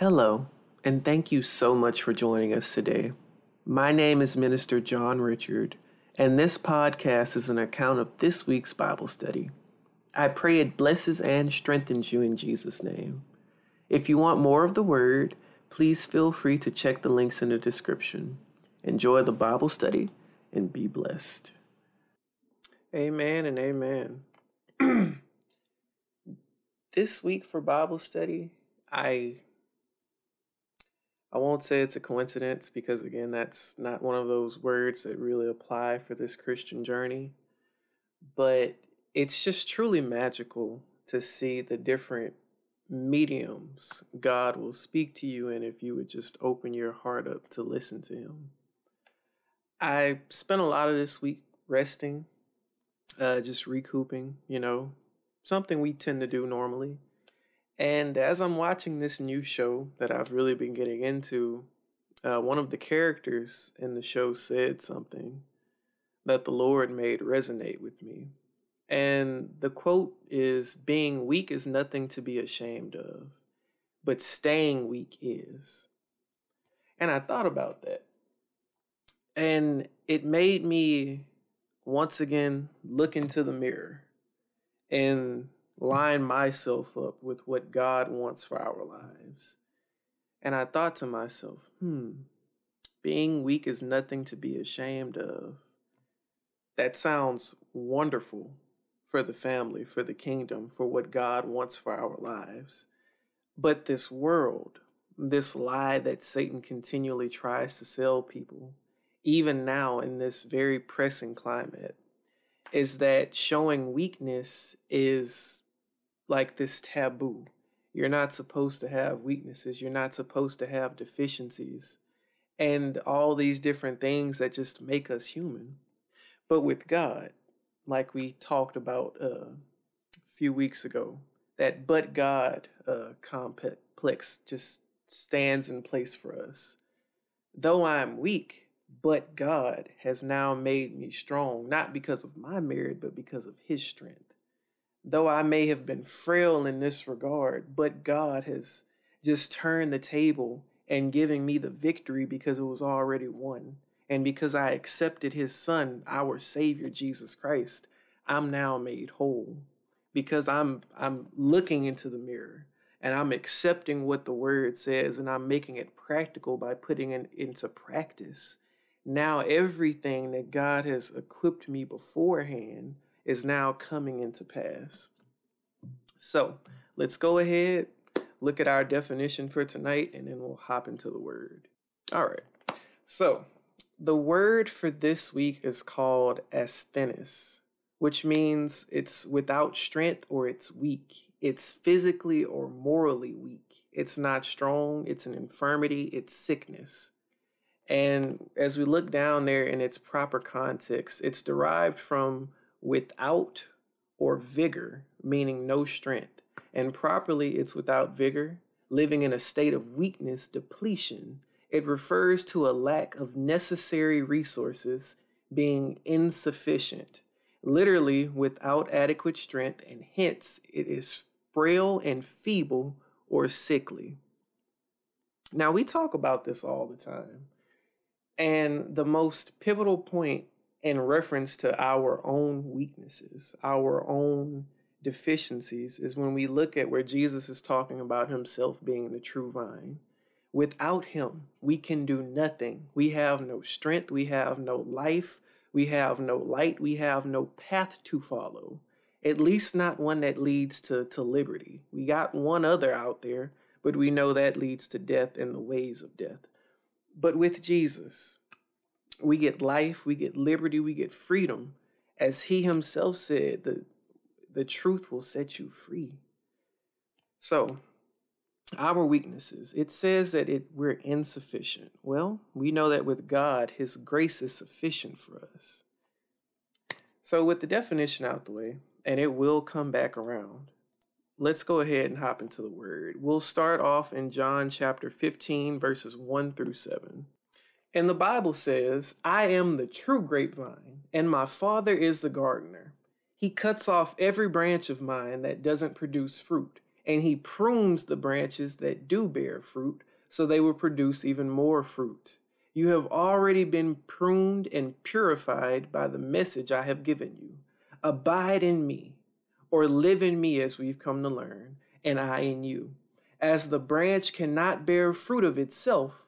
Hello, and thank you so much for joining us today. My name is Minister John Richard, and this podcast is an account of this week's Bible study. I pray it blesses and strengthens you in Jesus' name. If you want more of the Word, please feel free to check the links in the description. Enjoy the Bible study and be blessed. Amen and amen. this week for Bible study, I I won't say it's a coincidence because again that's not one of those words that really apply for this Christian journey, but it's just truly magical to see the different mediums God will speak to you in if you would just open your heart up to listen to him. I spent a lot of this week resting, uh, just recouping, you know, something we tend to do normally. And as I'm watching this new show that I've really been getting into, uh, one of the characters in the show said something that the Lord made resonate with me. And the quote is Being weak is nothing to be ashamed of, but staying weak is. And I thought about that. And it made me once again look into the mirror and line myself up with what God wants for our lives. And I thought to myself, hmm, being weak is nothing to be ashamed of. That sounds wonderful for the family, for the kingdom, for what God wants for our lives. But this world, this lie that Satan continually tries to sell people, even now in this very pressing climate, is that showing weakness is like this taboo. You're not supposed to have weaknesses. You're not supposed to have deficiencies and all these different things that just make us human. But with God, like we talked about uh, a few weeks ago, that but God uh, complex just stands in place for us. Though I'm weak, but God has now made me strong, not because of my merit, but because of His strength though I may have been frail in this regard, but God has just turned the table and giving me the victory because it was already won. And because I accepted his son, our savior Jesus Christ, I'm now made whole. Because I'm I'm looking into the mirror and I'm accepting what the word says and I'm making it practical by putting it into practice. Now everything that God has equipped me beforehand is now coming into pass. So let's go ahead, look at our definition for tonight, and then we'll hop into the word. All right. So the word for this week is called asthenes, which means it's without strength or it's weak. It's physically or morally weak. It's not strong. It's an infirmity. It's sickness. And as we look down there in its proper context, it's derived from without or vigor, meaning no strength. And properly, it's without vigor, living in a state of weakness, depletion. It refers to a lack of necessary resources being insufficient, literally without adequate strength, and hence it is frail and feeble or sickly. Now, we talk about this all the time. And the most pivotal point in reference to our own weaknesses, our own deficiencies, is when we look at where Jesus is talking about himself being the true vine. Without him, we can do nothing. We have no strength, we have no life, we have no light, we have no path to follow. At least not one that leads to, to liberty. We got one other out there, but we know that leads to death and the ways of death. But with Jesus, we get life, we get liberty, we get freedom. As he himself said, the, the truth will set you free. So, our weaknesses. It says that it, we're insufficient. Well, we know that with God, His grace is sufficient for us. So, with the definition out the way, and it will come back around, let's go ahead and hop into the word. We'll start off in John chapter 15, verses 1 through 7. And the Bible says, I am the true grapevine, and my Father is the gardener. He cuts off every branch of mine that doesn't produce fruit, and he prunes the branches that do bear fruit so they will produce even more fruit. You have already been pruned and purified by the message I have given you. Abide in me, or live in me as we've come to learn, and I in you. As the branch cannot bear fruit of itself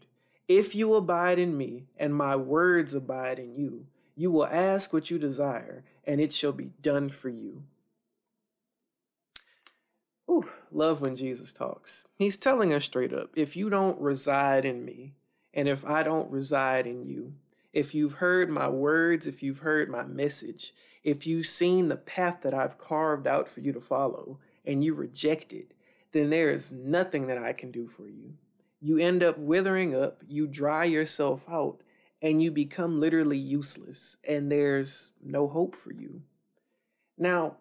If you abide in me, and my words abide in you, you will ask what you desire, and it shall be done for you. Ooh, love when Jesus talks. He's telling us straight up if you don't reside in me, and if I don't reside in you, if you've heard my words, if you've heard my message, if you've seen the path that I've carved out for you to follow, and you reject it, then there is nothing that I can do for you. You end up withering up, you dry yourself out, and you become literally useless, and there's no hope for you. Now,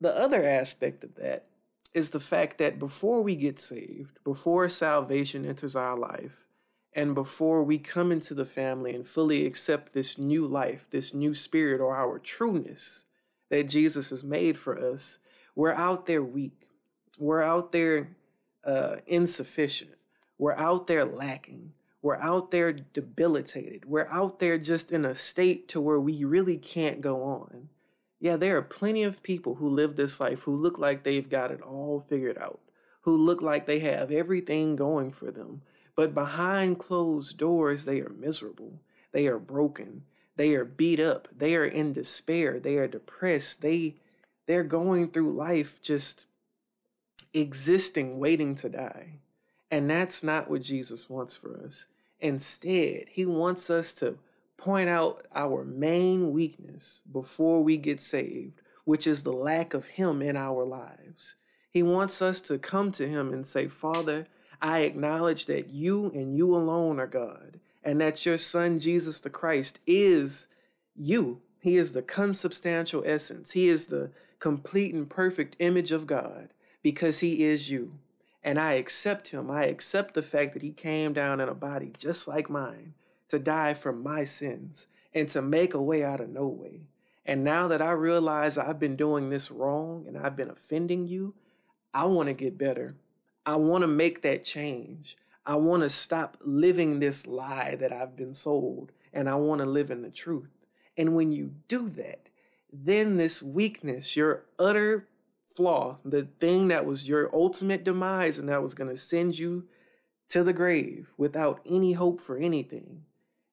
the other aspect of that is the fact that before we get saved, before salvation enters our life, and before we come into the family and fully accept this new life, this new spirit, or our trueness that Jesus has made for us, we're out there weak. We're out there uh, insufficient. We're out there lacking. We're out there debilitated. We're out there just in a state to where we really can't go on. Yeah, there are plenty of people who live this life who look like they've got it all figured out, who look like they have everything going for them. But behind closed doors, they are miserable. They are broken. They are beat up. They are in despair. They are depressed. They they're going through life just existing, waiting to die. And that's not what Jesus wants for us. Instead, he wants us to point out our main weakness before we get saved, which is the lack of Him in our lives. He wants us to come to Him and say, Father, I acknowledge that you and you alone are God, and that your Son, Jesus the Christ, is you. He is the consubstantial essence. He is the complete and perfect image of God because He is you. And I accept Him. I accept the fact that He came down in a body just like mine to die for my sins and to make a way out of no way. And now that I realize I've been doing this wrong and I've been offending you, I want to get better. I want to make that change. I want to stop living this lie that I've been sold and I want to live in the truth. And when you do that, then this weakness, your utter flaw, the thing that was your ultimate demise and that was going to send you to the grave without any hope for anything,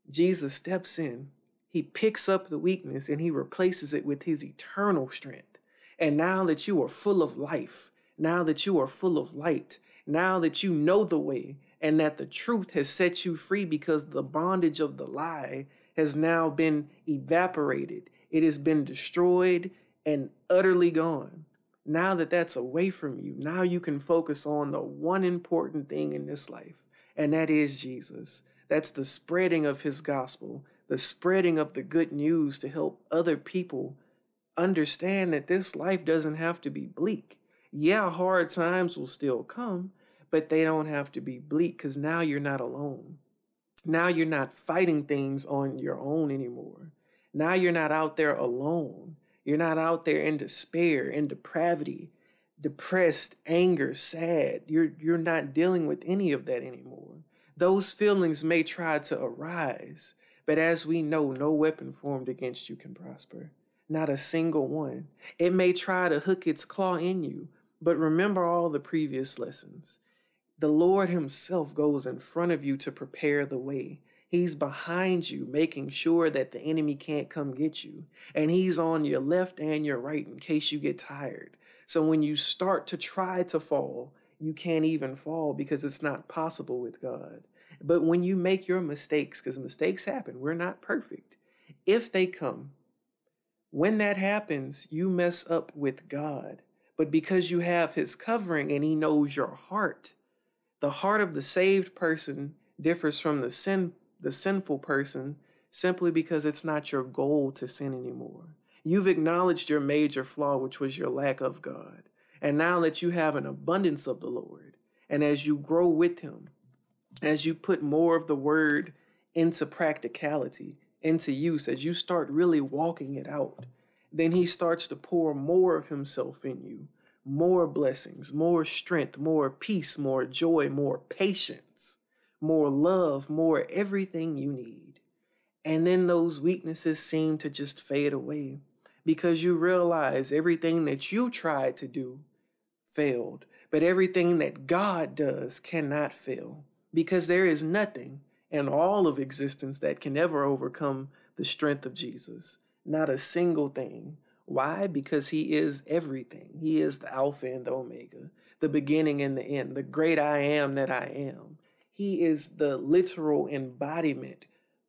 Jesus steps in, he picks up the weakness and he replaces it with his eternal strength. And now that you are full of life, now that you are full of light, now that you know the way, and that the truth has set you free because the bondage of the lie has now been evaporated, it has been destroyed and utterly gone. Now that that's away from you, now you can focus on the one important thing in this life, and that is Jesus. That's the spreading of his gospel, the spreading of the good news to help other people understand that this life doesn't have to be bleak. Yeah, hard times will still come, but they don't have to be bleak because now you're not alone. Now you're not fighting things on your own anymore. Now you're not out there alone. You're not out there in despair, in depravity, depressed, anger, sad. You're you're not dealing with any of that anymore. Those feelings may try to arise, but as we know, no weapon formed against you can prosper. Not a single one. It may try to hook its claw in you, but remember all the previous lessons. The Lord Himself goes in front of you to prepare the way. He's behind you, making sure that the enemy can't come get you. And He's on your left and your right in case you get tired. So when you start to try to fall, you can't even fall because it's not possible with God. But when you make your mistakes, because mistakes happen, we're not perfect. If they come, when that happens, you mess up with God. But because you have His covering and He knows your heart, The heart of the saved person differs from the sin the sinful person simply because it's not your goal to sin anymore. You've acknowledged your major flaw, which was your lack of God. And now that you have an abundance of the Lord, and as you grow with Him, as you put more of the word into practicality, into use, as you start really walking it out, then He starts to pour more of Himself in you more blessings, more strength, more peace, more joy, more patience, more love, more everything you need. And then those weaknesses seem to just fade away because you realize everything that you tried to do failed, but everything that God does cannot fail because there is nothing in all of existence that can ever overcome the strength of Jesus. Not a single thing. Why? Because he is everything. He is the Alpha and the Omega, the beginning and the end, the great I am that I am. He is the literal embodiment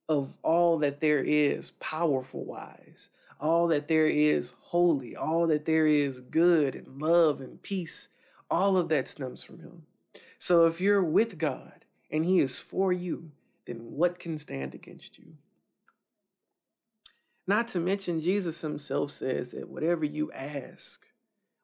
of all that there is powerful wise, all that there is holy, all that there is good and love and peace. All of that stems from him. So if you're with God and he is for you, then what can stand against you? Not to mention, Jesus himself says that whatever you ask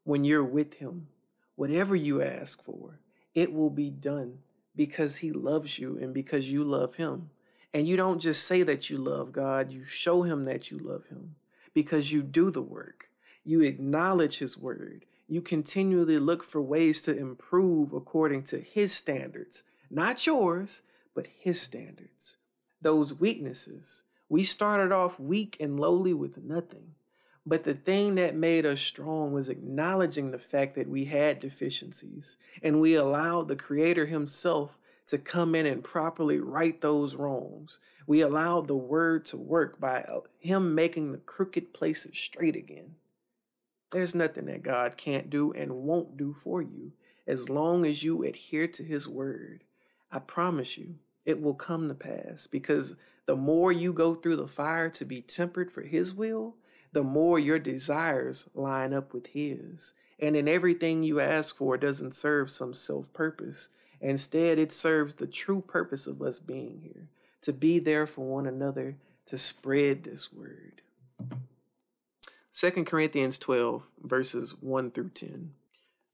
when you're with him, whatever you ask for, it will be done because he loves you and because you love him. And you don't just say that you love God, you show him that you love him because you do the work. You acknowledge his word. You continually look for ways to improve according to his standards, not yours, but his standards. Those weaknesses, we started off weak and lowly with nothing. But the thing that made us strong was acknowledging the fact that we had deficiencies. And we allowed the Creator Himself to come in and properly right those wrongs. We allowed the Word to work by uh, Him making the crooked places straight again. There's nothing that God can't do and won't do for you as long as you adhere to His Word. I promise you, it will come to pass because the more you go through the fire to be tempered for His will, the more your desires line up with His. And in everything you ask for doesn't serve some self purpose. Instead, it serves the true purpose of us being here to be there for one another, to spread this word. 2 Corinthians 12, verses 1 through 10.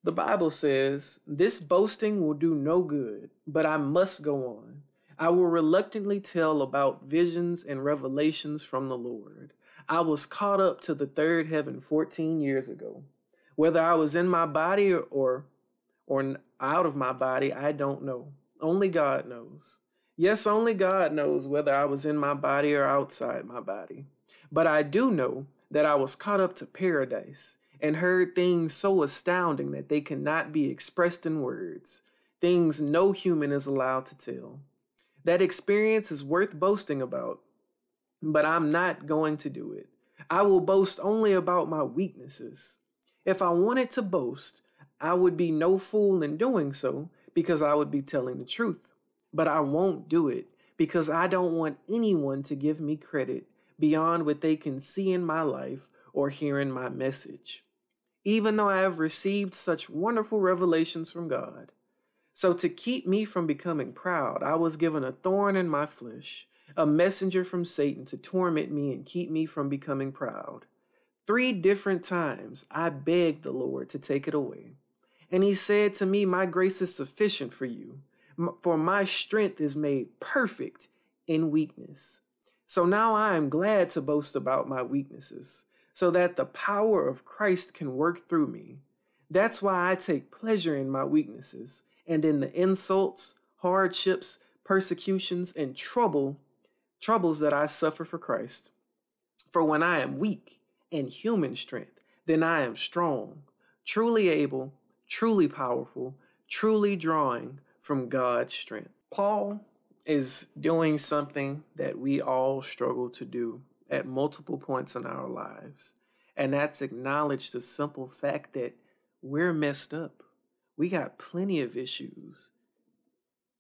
The Bible says, This boasting will do no good, but I must go on. I will reluctantly tell about visions and revelations from the Lord. I was caught up to the third heaven 14 years ago. Whether I was in my body or, or, out of my body, I don't know. Only God knows. Yes, only God knows whether I was in my body or outside my body. But I do know that I was caught up to paradise and heard things so astounding that they cannot be expressed in words, things no human is allowed to tell. That experience is worth boasting about, but I'm not going to do it. I will boast only about my weaknesses. If I wanted to boast, I would be no fool in doing so because I would be telling the truth. But I won't do it because I don't want anyone to give me credit beyond what they can see in my life or hear in my message. Even though I have received such wonderful revelations from God, so, to keep me from becoming proud, I was given a thorn in my flesh, a messenger from Satan to torment me and keep me from becoming proud. Three different times I begged the Lord to take it away. And he said to me, My grace is sufficient for you, for my strength is made perfect in weakness. So now I am glad to boast about my weaknesses, so that the power of Christ can work through me. That's why I take pleasure in my weaknesses and in the insults, hardships, persecutions, and trouble, troubles that I suffer for Christ. For when I am weak in human strength, then I am strong, truly able, truly powerful, truly drawing from God's strength. Paul is doing something that we all struggle to do at multiple points in our lives, and that's acknowledge the simple fact that we're messed up we got plenty of issues.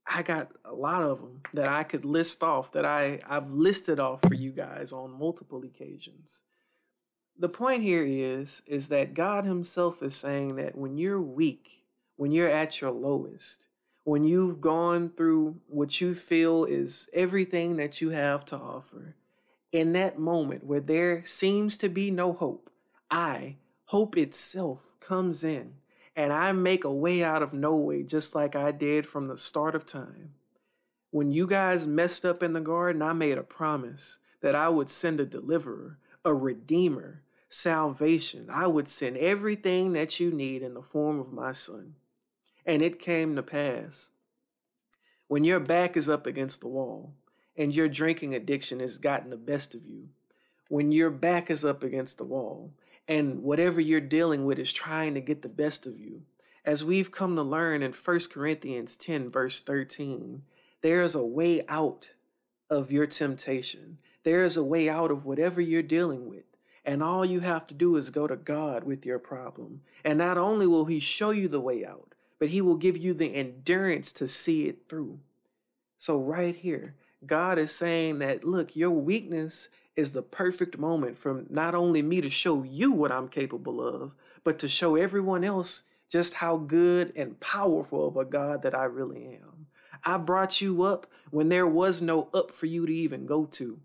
I got a lot of them that I could list off that I, I've listed off for you guys on multiple occasions. The point here is is that God himself is saying that when you're weak, when you're at your lowest, when you've gone through what you feel is everything that you have to offer, in that moment where there seems to be no hope, I, hope itself, comes in and I make a way out of no way, just like I did from the start of time. When you guys messed up in the garden, I made a promise that I would send a deliverer, a redeemer, salvation. I would send everything that you need in the form of my son. And it came to pass. When your back is up against the wall and your drinking addiction has gotten the best of you, when your back is up against the wall and whatever you're dealing with is trying to get the best of you, as we've come to learn in 1 Corinthians 10, verse 13, there is a way out of your temptation. There is a way out of whatever you're dealing with. And all you have to do is go to God with your problem. And not only will He show you the way out, but He will give you the endurance to see it through. So, right here, God is saying that, look, your weakness is the perfect moment for not only me to show you what I'm capable of, but to show everyone else just how good and powerful of a God that I really am. I brought you up when there was no up for you to even go to.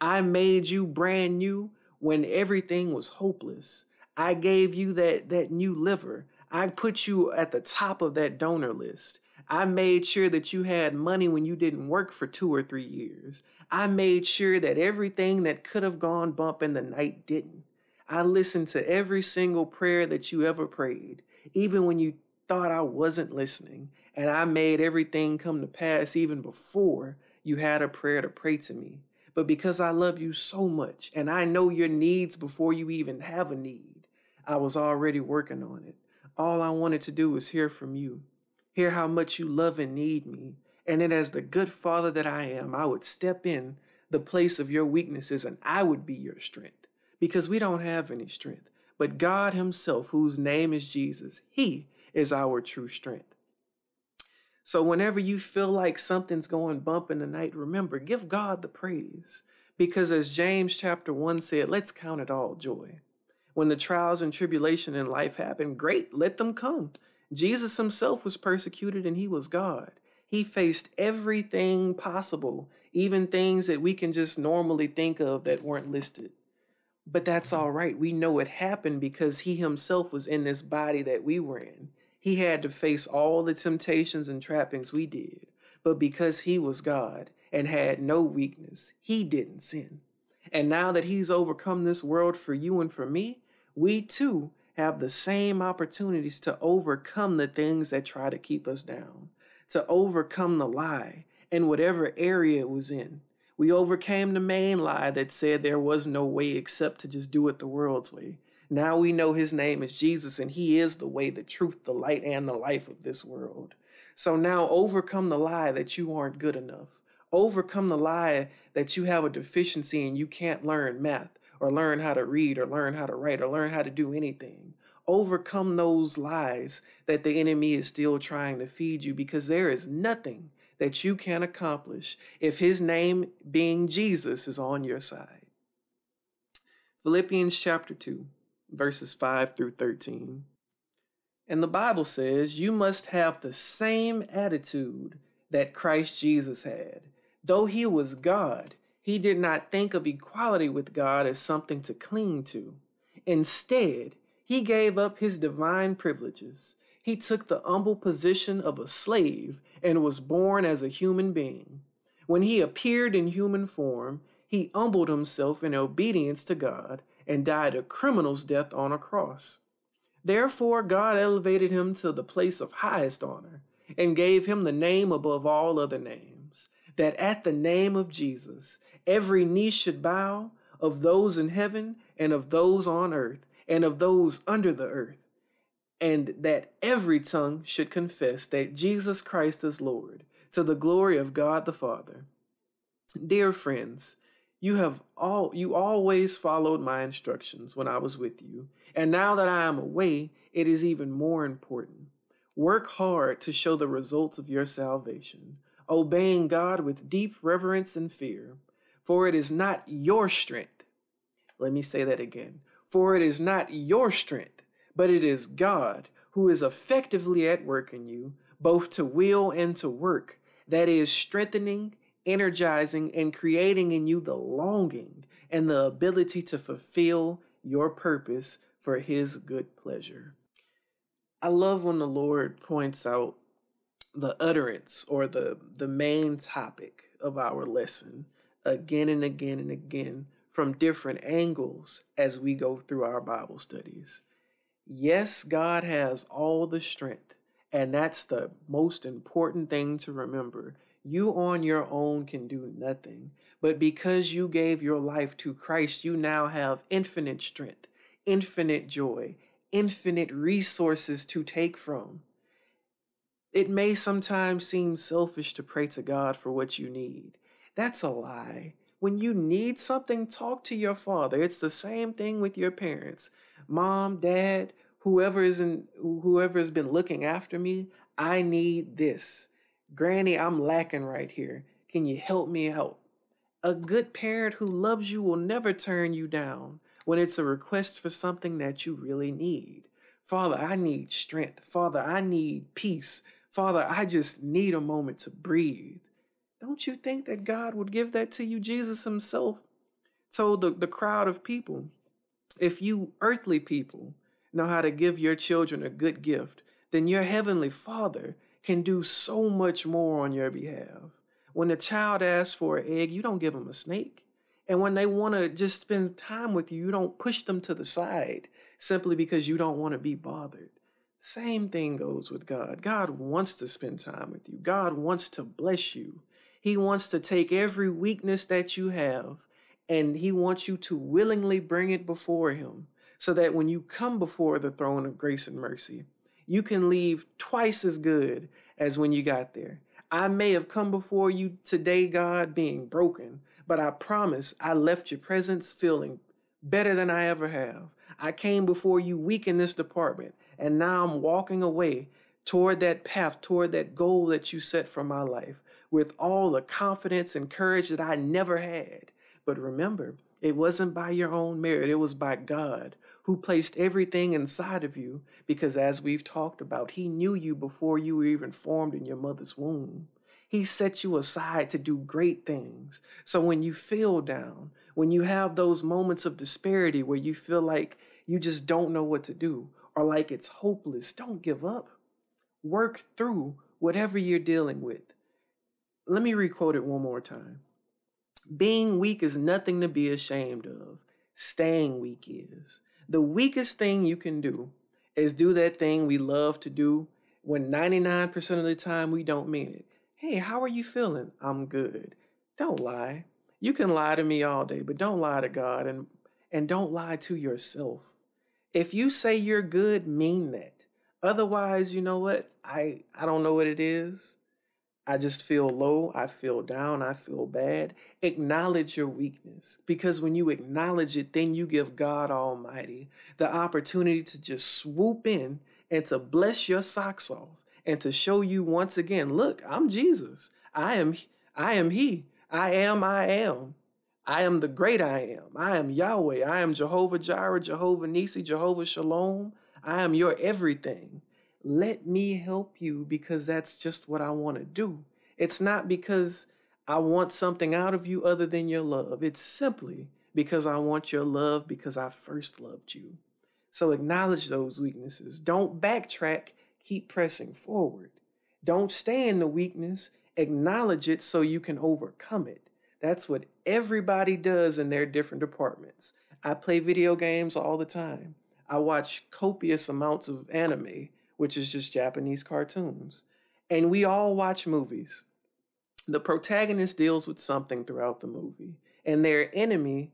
I made you brand new when everything was hopeless. I gave you that, that new liver. I put you at the top of that donor list. I made sure that you had money when you didn't work for two or three years. I made sure that everything that could have gone bump in the night didn't. I listened to every single prayer that you ever prayed, even when you thought I wasn't listening. And I made everything come to pass even before you had a prayer to pray to me. But because I love you so much and I know your needs before you even have a need, I was already working on it. All I wanted to do was hear from you, hear how much you love and need me. And then, as the good father that I am, I would step in the place of your weaknesses and I would be your strength because we don't have any strength. But God Himself, whose name is Jesus, He is our true strength. So, whenever you feel like something's going bump in the night, remember, give God the praise. Because as James chapter 1 said, let's count it all joy. When the trials and tribulation in life happen, great, let them come. Jesus himself was persecuted and he was God. He faced everything possible, even things that we can just normally think of that weren't listed. But that's all right. We know it happened because he himself was in this body that we were in. He had to face all the temptations and trappings we did. But because he was God and had no weakness, he didn't sin. And now that he's overcome this world for you and for me, we too have the same opportunities to overcome the things that try to keep us down, to overcome the lie in whatever area it was in. We overcame the main lie that said there was no way except to just do it the world's way. Now we know his name is Jesus and he is the way, the truth, the light, and the life of this world. So now overcome the lie that you aren't good enough. Overcome the lie that you have a deficiency and you can't learn math or learn how to read or learn how to write or learn how to do anything. Overcome those lies that the enemy is still trying to feed you because there is nothing that you can accomplish if his name, being Jesus, is on your side. Philippians chapter 2, verses 5 through 13. And the Bible says, You must have the same attitude that Christ Jesus had. Though he was God, he did not think of equality with God as something to cling to. Instead, he gave up his divine privileges. He took the humble position of a slave and was born as a human being. When he appeared in human form, he humbled himself in obedience to God and died a criminal's death on a cross. Therefore, God elevated him to the place of highest honor and gave him the name above all other names, that at the name of Jesus, every knee should bow of those in heaven and of those on earth and of those under the earth, and that every tongue should confess that Jesus Christ is Lord, to the glory of God the Father. Dear friends, you have all you always followed my instructions when I was with you, and now that I am away, it is even more important. Work hard to show the results of your salvation, obeying God with deep reverence and fear. For it is not your strength. Let me say that again. For it is not your strength, but it is God who is effectively at work in you, both to will and to work, that is strengthening, energizing, and creating in you the longing and the ability to fulfill your purpose for His good pleasure. I love when the Lord points out the utterance or the, the main topic of our lesson again and again and again from different angles as we go through our Bible studies. Yes, God has all the strength, and that's the most important thing to remember. You on your own can do nothing, but because you gave your life to Christ, you now have infinite strength, infinite joy, infinite resources to take from. It may sometimes seem selfish to pray to God for what you need. That's a lie. When you need something, talk to your father. It's the same thing with your parents. Mom, dad, whoever is in whoever has been looking after me, I need this. Granny, I'm lacking right here. Can you help me out? A good parent who loves you will never turn you down when it's a request for something that you really need. Father, I need strength. Father, I need peace. Father, I just need a moment to breathe. Don't you think that God would give that to you? Jesus himself told the, the crowd of people, if you earthly people know how to give your children a good gift, then your heavenly Father can do so much more on your behalf. When a child asks for an egg, you don't give them a snake. And when they want to just spend time with you, you don't push them to the side simply because you don't want to be bothered. Same thing goes with God. God wants to spend time with you. God wants to bless you. He wants to take every weakness that you have and he wants you to willingly bring it before him so that when you come before the throne of grace and mercy, you can leave twice as good as when you got there. I may have come before you today, God, being broken, but I promise I left your presence feeling better than I ever have. I came before you weak in this department, and now I'm walking away toward that path, toward that goal that you set for my life with all the confidence and courage that I never had. But remember, it wasn't by your own merit, it was by God who placed everything inside of you because, as we've talked about, He knew you before you were even formed in your mother's womb. He set you aside to do great things. So when you feel down, when you have those moments of disparity where you feel like you just don't know what to do or like it's hopeless, don't give up. Work through whatever you're dealing with. Let me requote it one more time. Being weak is nothing to be ashamed of. Staying weak is. The weakest thing you can do is do that thing we love to do when 99% of the time we don't mean it. Hey, how are you feeling? I'm good. Don't lie. You can lie to me all day, but don't lie to God and and don't lie to yourself. If you say you're good, mean that. Otherwise, you know what? I I don't know what it is. I just feel low, I feel down, I feel bad. Acknowledge your weakness because when you acknowledge it, then you give God Almighty the opportunity to just swoop in and to bless your socks off and to show you once again, look, I'm Jesus. I am I am he. I am I am. I am the great I am. I am Yahweh. I am Jehovah Jireh, Jehovah Nisi, Jehovah Shalom. I am your everything. Let me help you because that's just what I want to do. It's not because I want something out of you other than your love. It's simply because I want your love because I first loved you. So acknowledge those weaknesses. Don't backtrack, keep pressing forward. Don't stay in the weakness, acknowledge it so you can overcome it. That's what everybody does in their different departments. I play video games all the time. I watch copious amounts of anime which is just Japanese cartoons. And we all watch movies. The protagonist deals with something throughout the movie, and their enemy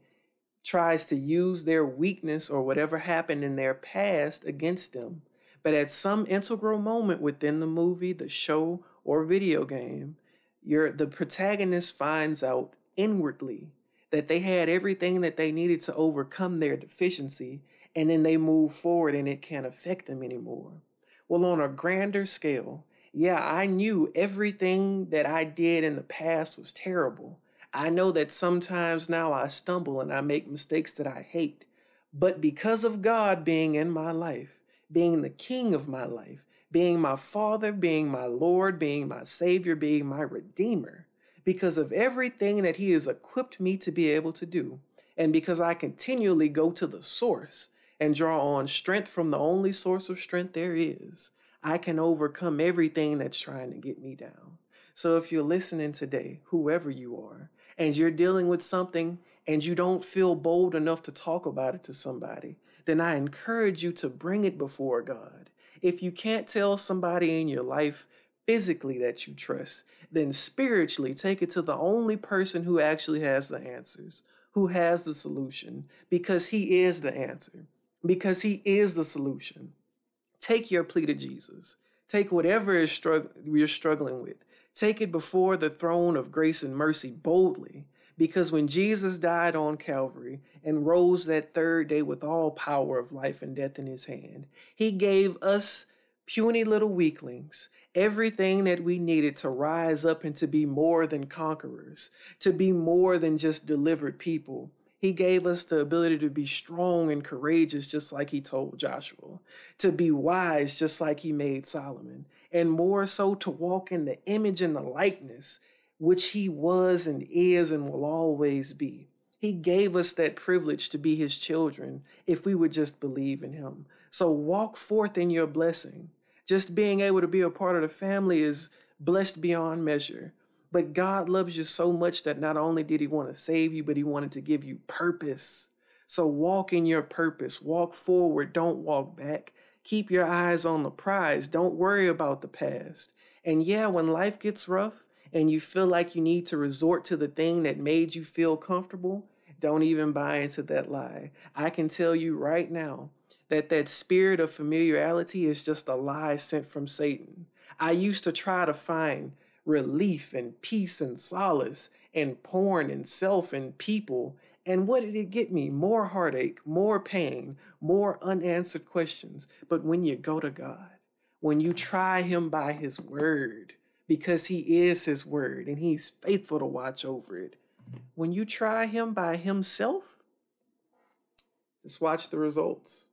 tries to use their weakness or whatever happened in their past against them. But at some integral moment within the movie, the show, or video game, your the protagonist finds out inwardly that they had everything that they needed to overcome their deficiency, and then they move forward and it can't affect them anymore. Well, on a grander scale, yeah, I knew everything that I did in the past was terrible. I know that sometimes now I stumble and I make mistakes that I hate. But because of God being in my life, being the king of my life, being my Father, being my Lord, being my Savior, being my Redeemer, because of everything that He has equipped me to be able to do, and because I continually go to the source and draw on strength from the only source of strength there is, I can overcome everything that's trying to get me down. So if you're listening today, whoever you are, and you're dealing with something and you don't feel bold enough to talk about it to somebody, then I encourage you to bring it before God. If you can't tell somebody in your life physically that you trust, then spiritually take it to the only person who actually has the answers, who has the solution, because he is the answer, because he is the solution. Take your plea to Jesus. Take whatever is strugg- you're struggling with. Take it before the throne of grace and mercy boldly because when Jesus died on Calvary and rose that third day with all power of life and death in his hand, he gave us puny little weaklings everything that we needed to rise up and to be more than conquerors, to be more than just delivered people. He gave us the ability to be strong and courageous, just like he told Joshua, to be wise, just like he made Solomon, and more so to walk in the image and the likeness which he was and is and will always be. He gave us that privilege to be his children if we would just believe in him. So walk forth in your blessing. Just being able to be a part of the family is blessed beyond measure. But God loves you so much that not only did he want to save you, but he wanted to give you purpose. So walk in your purpose. Walk forward. Don't walk back. Keep your eyes on the prize. Don't worry about the past. And yeah, when life gets rough, and you feel like you need to resort to the thing that made you feel comfortable, don't even buy into that lie. I can tell you right now that that spirit of familiarity is just a lie sent from Satan. I used to try to find relief and peace and solace and porn and self and people. And what did it get me? More heartache, more pain, more unanswered questions. But when you go to God, when you try Him by His word, because he is his word and he's faithful to watch over it. When you try him by himself, just watch the results.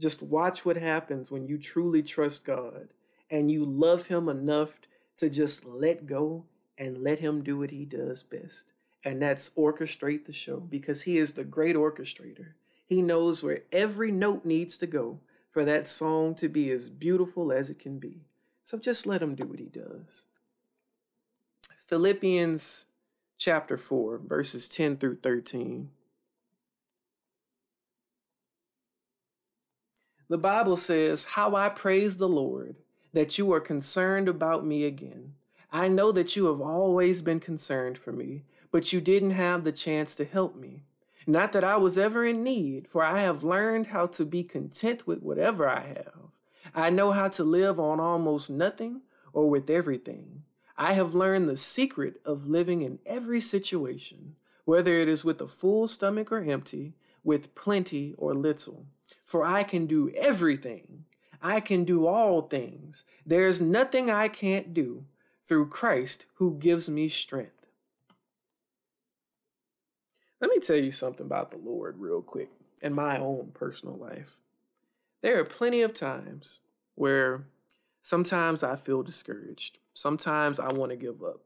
Just watch what happens when you truly trust God and you love him enough to just let go and let him do what he does best. And that's orchestrate the show because he is the great orchestrator. He knows where every note needs to go for that song to be as beautiful as it can be. So just let him do what he does. Philippians chapter 4, verses 10 through 13. The Bible says, How I praise the Lord that you are concerned about me again. I know that you have always been concerned for me, but you didn't have the chance to help me. Not that I was ever in need, for I have learned how to be content with whatever I have. I know how to live on almost nothing or with everything. I have learned the secret of living in every situation, whether it is with a full stomach or empty, with plenty or little. For I can do everything. I can do all things. There is nothing I can't do through Christ who gives me strength. Let me tell you something about the Lord, real quick, in my own personal life. There are plenty of times where sometimes I feel discouraged. Sometimes I want to give up.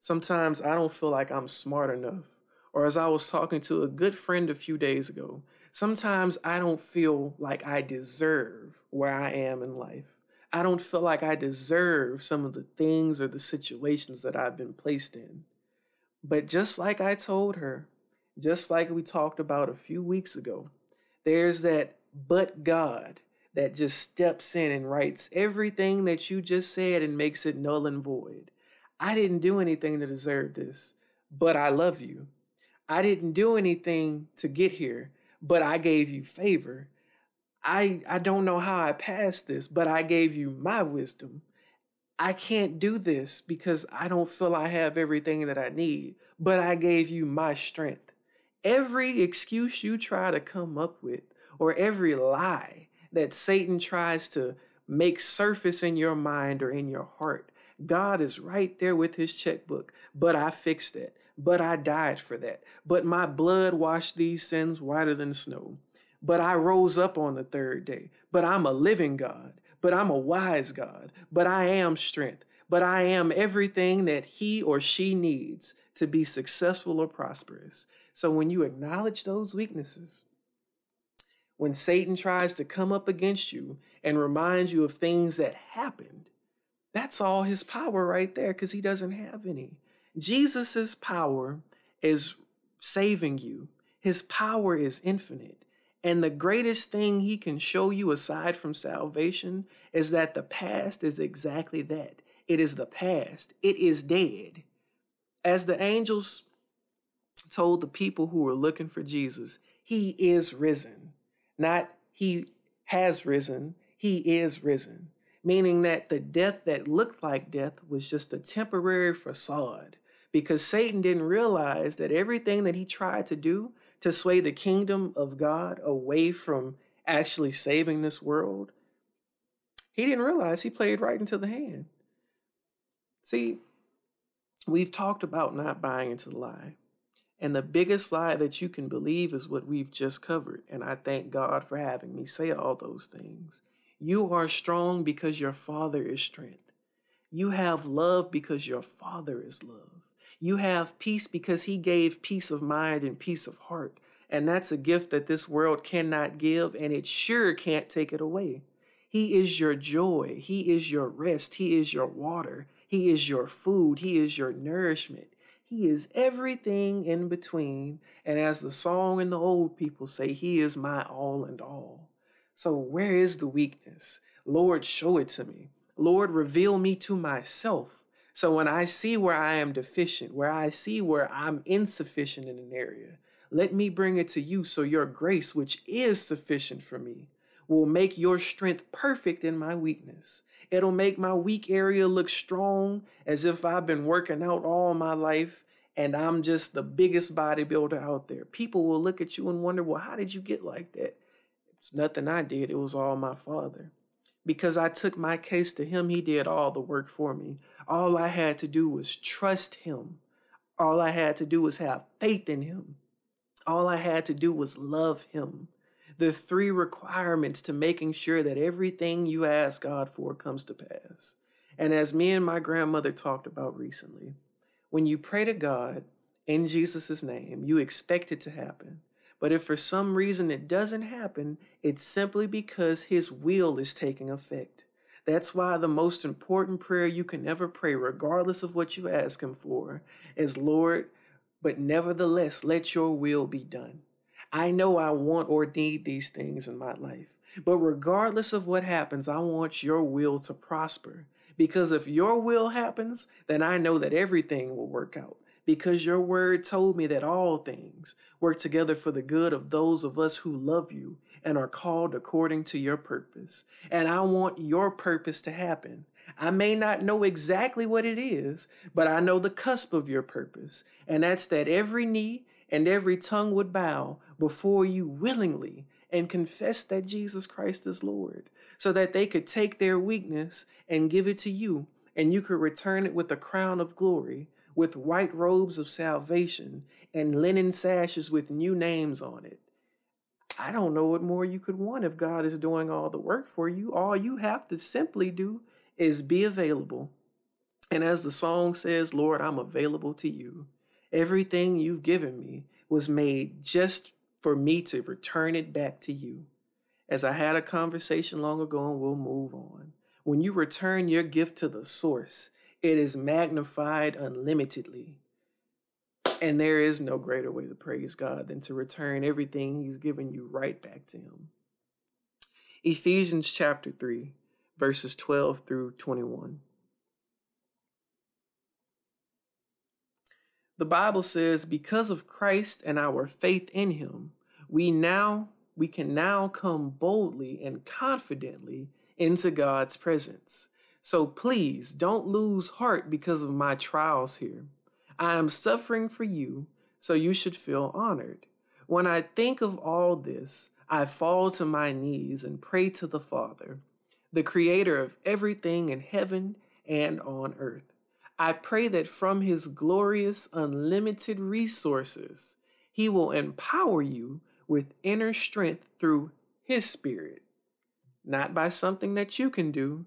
Sometimes I don't feel like I'm smart enough. Or as I was talking to a good friend a few days ago, sometimes I don't feel like I deserve where I am in life. I don't feel like I deserve some of the things or the situations that I've been placed in. But just like I told her, just like we talked about a few weeks ago, there's that but God that just steps in and writes everything that you just said and makes it null and void. I didn't do anything to deserve this, but I love you. I didn't do anything to get here, but I gave you favor. I I don't know how I passed this, but I gave you my wisdom. I can't do this because I don't feel I have everything that I need, but I gave you my strength. Every excuse you try to come up with or every lie that Satan tries to make surface in your mind or in your heart. God is right there with his checkbook. But I fixed it. But I died for that. But my blood washed these sins whiter than snow. But I rose up on the third day. But I'm a living God. but I'm a wise God, but I am strength, but I am everything that he or she needs to be successful or prosperous. So when you acknowledge those weaknesses, when Satan tries to come up against you and remind you of things that happened, that's all his power right there because he doesn't have any. Jesus' power is saving you, his power is infinite. And the greatest thing he can show you aside from salvation is that the past is exactly that. It is the past, it is dead. As the angels told the people who were looking for Jesus, he is risen. Not he has risen, he is risen. Meaning that the death that looked like death was just a temporary facade because Satan didn't realize that everything that he tried to do to sway the kingdom of God away from actually saving this world, he didn't realize he played right into the hand. See, we've talked about not buying into the lie. And the biggest lie that you can believe is what we've just covered. And I thank God for having me say all those things. You are strong because your Father is strength. You have love because your Father is love. You have peace because He gave peace of mind and peace of heart. And that's a gift that this world cannot give, and it sure can't take it away. He is your joy. He is your rest. He is your water. He is your food. He is your nourishment. He is everything in between. And as the song and the old people say, He is my all and all. So, where is the weakness? Lord, show it to me. Lord, reveal me to myself. So, when I see where I am deficient, where I see where I'm insufficient in an area, let me bring it to you so your grace, which is sufficient for me, will make your strength perfect in my weakness. It'll make my weak area look strong as if I've been working out all my life and I'm just the biggest bodybuilder out there. People will look at you and wonder, well, how did you get like that? It's nothing I did, it was all my father. Because I took my case to him, he did all the work for me. All I had to do was trust him. All I had to do was have faith in him. All I had to do was love him the three requirements to making sure that everything you ask God for comes to pass. And as me and my grandmother talked about recently, when you pray to God in Jesus' name, you expect it to happen. But if for some reason it doesn't happen, it's simply because His will is taking effect. That's why the most important prayer you can ever pray, regardless of what you ask Him for, is Lord, but nevertheless, let your will be done. I know I want or need these things in my life. But regardless of what happens, I want your will to prosper. Because if your will happens, then I know that everything will work out. Because your word told me that all things work together for the good of those of us who love you and are called according to your purpose. And I want your purpose to happen. I may not know exactly what it is, but I know the cusp of your purpose. And that's that every knee and every tongue would bow before you willingly and confess that Jesus Christ is Lord, so that they could take their weakness and give it to you, and you could return it with a crown of glory, with white robes of salvation, and linen sashes with new names on it. I don't know what more you could want if God is doing all the work for you. All you have to simply do is be available. And as the song says, Lord, I'm available to you. Everything you've given me was made just for me to return it back to you. As I had a conversation long ago, and we'll move on. When you return your gift to the source, it is magnified unlimitedly. And there is no greater way to praise God than to return everything He's given you right back to Him. Ephesians chapter 3, verses 12 through 21. The Bible says, because of Christ and our faith in him, we now we can now come boldly and confidently into God's presence. So please don't lose heart because of my trials here. I am suffering for you, so you should feel honored. When I think of all this, I fall to my knees and pray to the Father, the creator of everything in heaven and on earth. I pray that from his glorious, unlimited resources, he will empower you with inner strength through his spirit. not by something that you can do,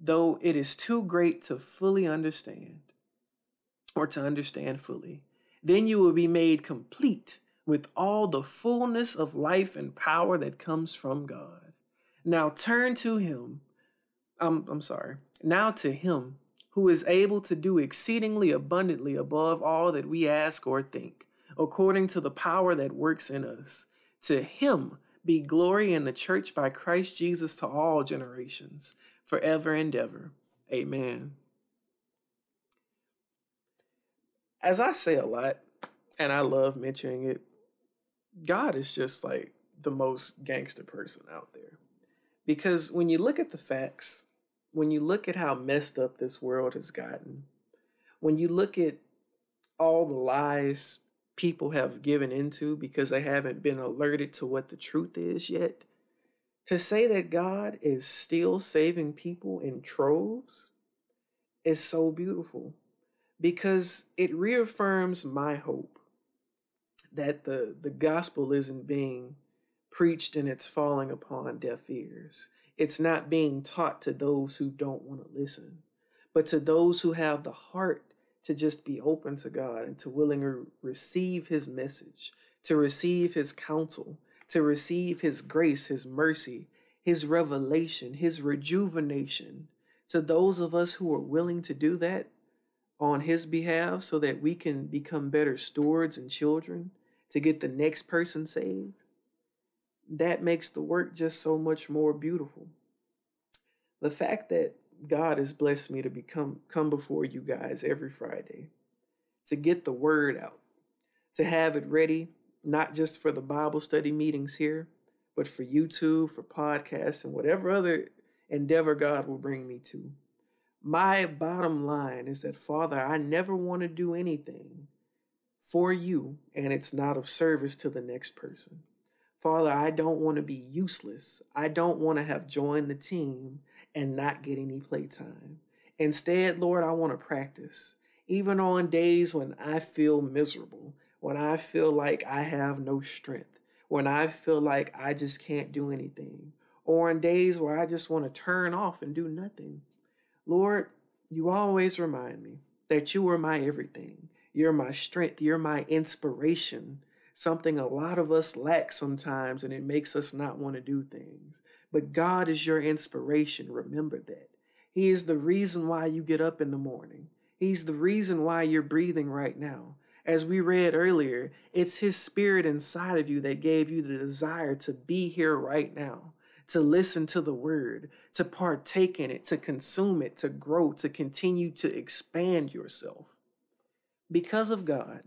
though it is too great to fully understand or to understand fully. Then you will be made complete with all the fullness of life and power that comes from God. Now turn to Him. I'm, I'm sorry. Now to Him who is able to do exceedingly abundantly above all that we ask or think, according to the power that works in us. To Him be glory in the church by Christ Jesus to all generations, forever and ever. Amen. As I say a lot, and I love mentioning it, God is just like the most gangster person out there. Because when you look at the facts, when you look at how messed up this world has gotten, when you look at all the lies people have given into because they haven't been alerted to what the truth is yet, to say that God is still saving people in troves is so beautiful because it reaffirms my hope that the, the gospel isn't being preached and it's falling upon deaf ears. It's not being taught to those who don't want to listen, but to those who have the heart to just be open to God and to willing to receive his message, to receive his counsel, to receive his grace, his mercy, his revelation, his rejuvenation. To those of us who are willing to do that on his behalf so that we can become better stewards and children to get the next person saved, that makes the work just so much more beautiful. The fact that God has blessed me to become come before you guys every Friday to get the word out, to have it ready, not just for the Bible study meetings here, but for YouTube, for podcasts, and whatever other endeavor God will bring me to. My bottom line is that, Father, I never want to do anything for you and it's not of service to the next person. Father, I don't want to be useless. I don't want to have joined the team and not get any playtime. Instead, Lord, I want to practice. Even on days when I feel miserable, when I feel like I have no strength, when I feel like I just can't do anything, or on days where I just want to turn off and do nothing. Lord, you always remind me that you are my everything you're my strength. You're my inspiration. Something a lot of us lack sometimes, and it makes us not want to do things. But God is your inspiration. Remember that. He is the reason why you get up in the morning. He's the reason why you're breathing right now. As we read earlier, it's His Spirit inside of you that gave you the desire to be here right now, to listen to the Word, to partake in it, to consume it, to grow, to continue to expand yourself because of God,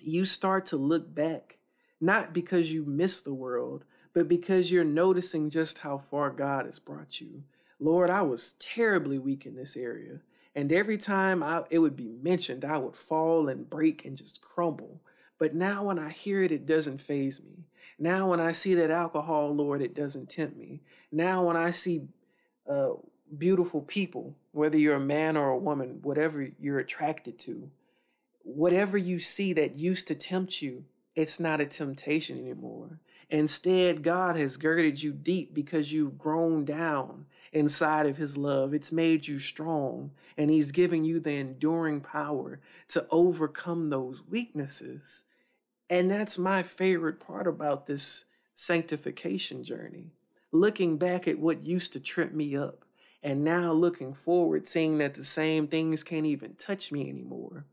you start to look back, not because you miss the world, but because you're noticing just how far God has brought you. Lord, I was terribly weak in this area. And every time I, it would be mentioned, I would fall and break and just crumble. But now when I hear it, it doesn't faze me. Now when I see that alcohol, Lord, it doesn't tempt me. Now when I see uh, beautiful people, whether you're a man or a woman, whatever you're attracted to, whatever you see that used to tempt you, it's not a temptation anymore. Instead, God has girded you deep because you've grown down inside of His love. It's made you strong, and He's giving you the enduring power to overcome those weaknesses. And that's my favorite part about this sanctification journey. Looking back at what used to trip me up, and now looking forward, seeing that the same things can't even touch me anymore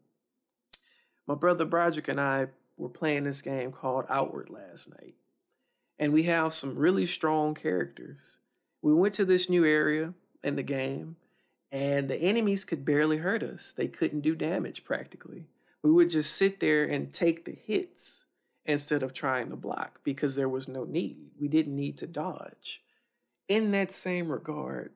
my brother Broderick and I were playing this game called Outward last night. And we have some really strong characters. We went to this new area in the game, and the enemies could barely hurt us. They couldn't do damage practically. We would just sit there and take the hits instead of trying to block because there was no need. We didn't need to dodge. In that same regard,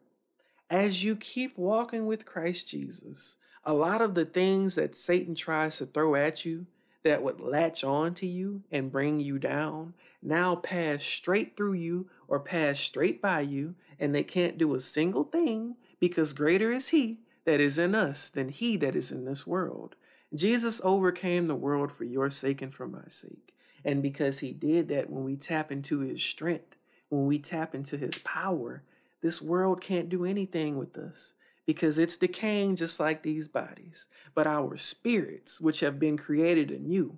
as you keep walking with Christ Jesus, a lot of the things that Satan tries to throw at you that would latch on to you and bring you down now pass straight through you or pass straight by you, and they can't do a single thing because greater is He that is in us than He that is in this world. Jesus overcame the world for your sake and for my sake. And because He did that, when we tap into His strength, when we tap into His power, this world can't do anything with us because it's decaying just like these bodies. But our spirits, which have been created anew,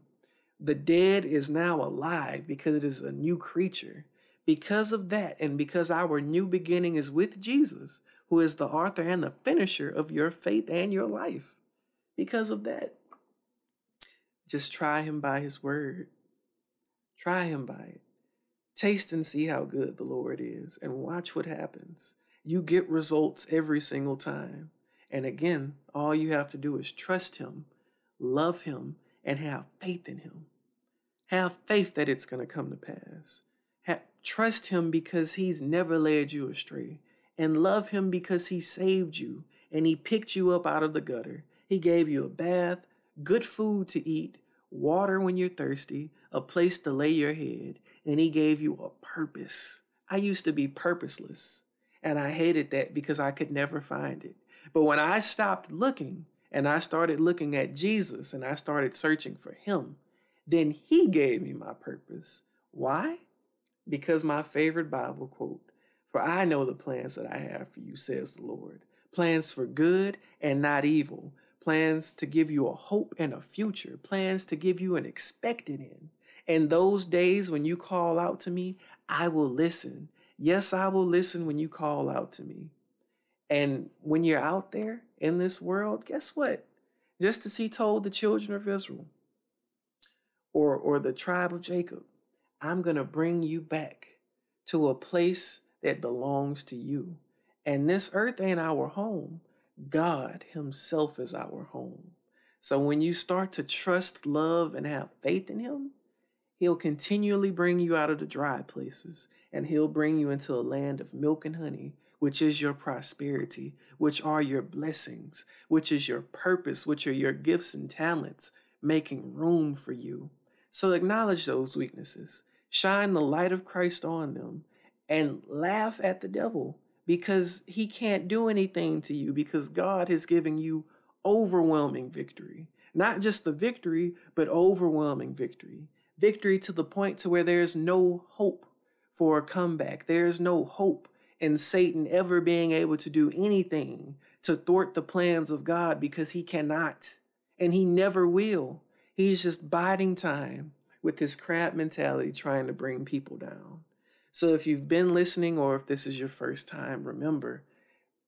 the dead is now alive because it is a new creature. Because of that, and because our new beginning is with Jesus, who is the author and the finisher of your faith and your life. Because of that, just try him by his word. Try him by it. Taste and see how good the Lord is, and watch what happens. You get results every single time. And again, all you have to do is trust Him, love Him, and have faith in Him. Have faith that it's going to come to pass. Have, trust Him because He's never led you astray. And love Him because He saved you and He picked you up out of the gutter. He gave you a bath, good food to eat, water when you're thirsty, a place to lay your head, and He gave you a purpose. I used to be purposeless. And I hated that because I could never find it. But when I stopped looking and I started looking at Jesus and I started searching for him, then he gave me my purpose. Why? Because my favorite Bible quote, For I know the plans that I have for you, says the Lord. Plans for good and not evil. Plans to give you a hope and a future. Plans to give you an expected end. And those days when you call out to me, I will listen Yes, I will listen when you call out to me. And when you're out there in this world, guess what? Just as he told the children of Israel or, or the tribe of Jacob, I'm going to bring you back to a place that belongs to you. And this earth ain't our home. God Himself is our home. So when you start to trust, love, and have faith in Him, He'll continually bring you out of the dry places, and He'll bring you into a land of milk and honey, which is your prosperity, which are your blessings, which is your purpose, which are your gifts and talents, making room for you. So acknowledge those weaknesses, shine the light of Christ on them, and laugh at the devil because he can't do anything to you because God has given you overwhelming victory. Not just the victory, but overwhelming victory victory to the point to where there's no hope for a comeback. There's no hope in Satan ever being able to do anything to thwart the plans of God because he cannot and he never will. He's just biding time with his crab mentality trying to bring people down. So if you've been listening or if this is your first time, remember